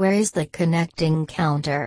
Where is the connecting counter?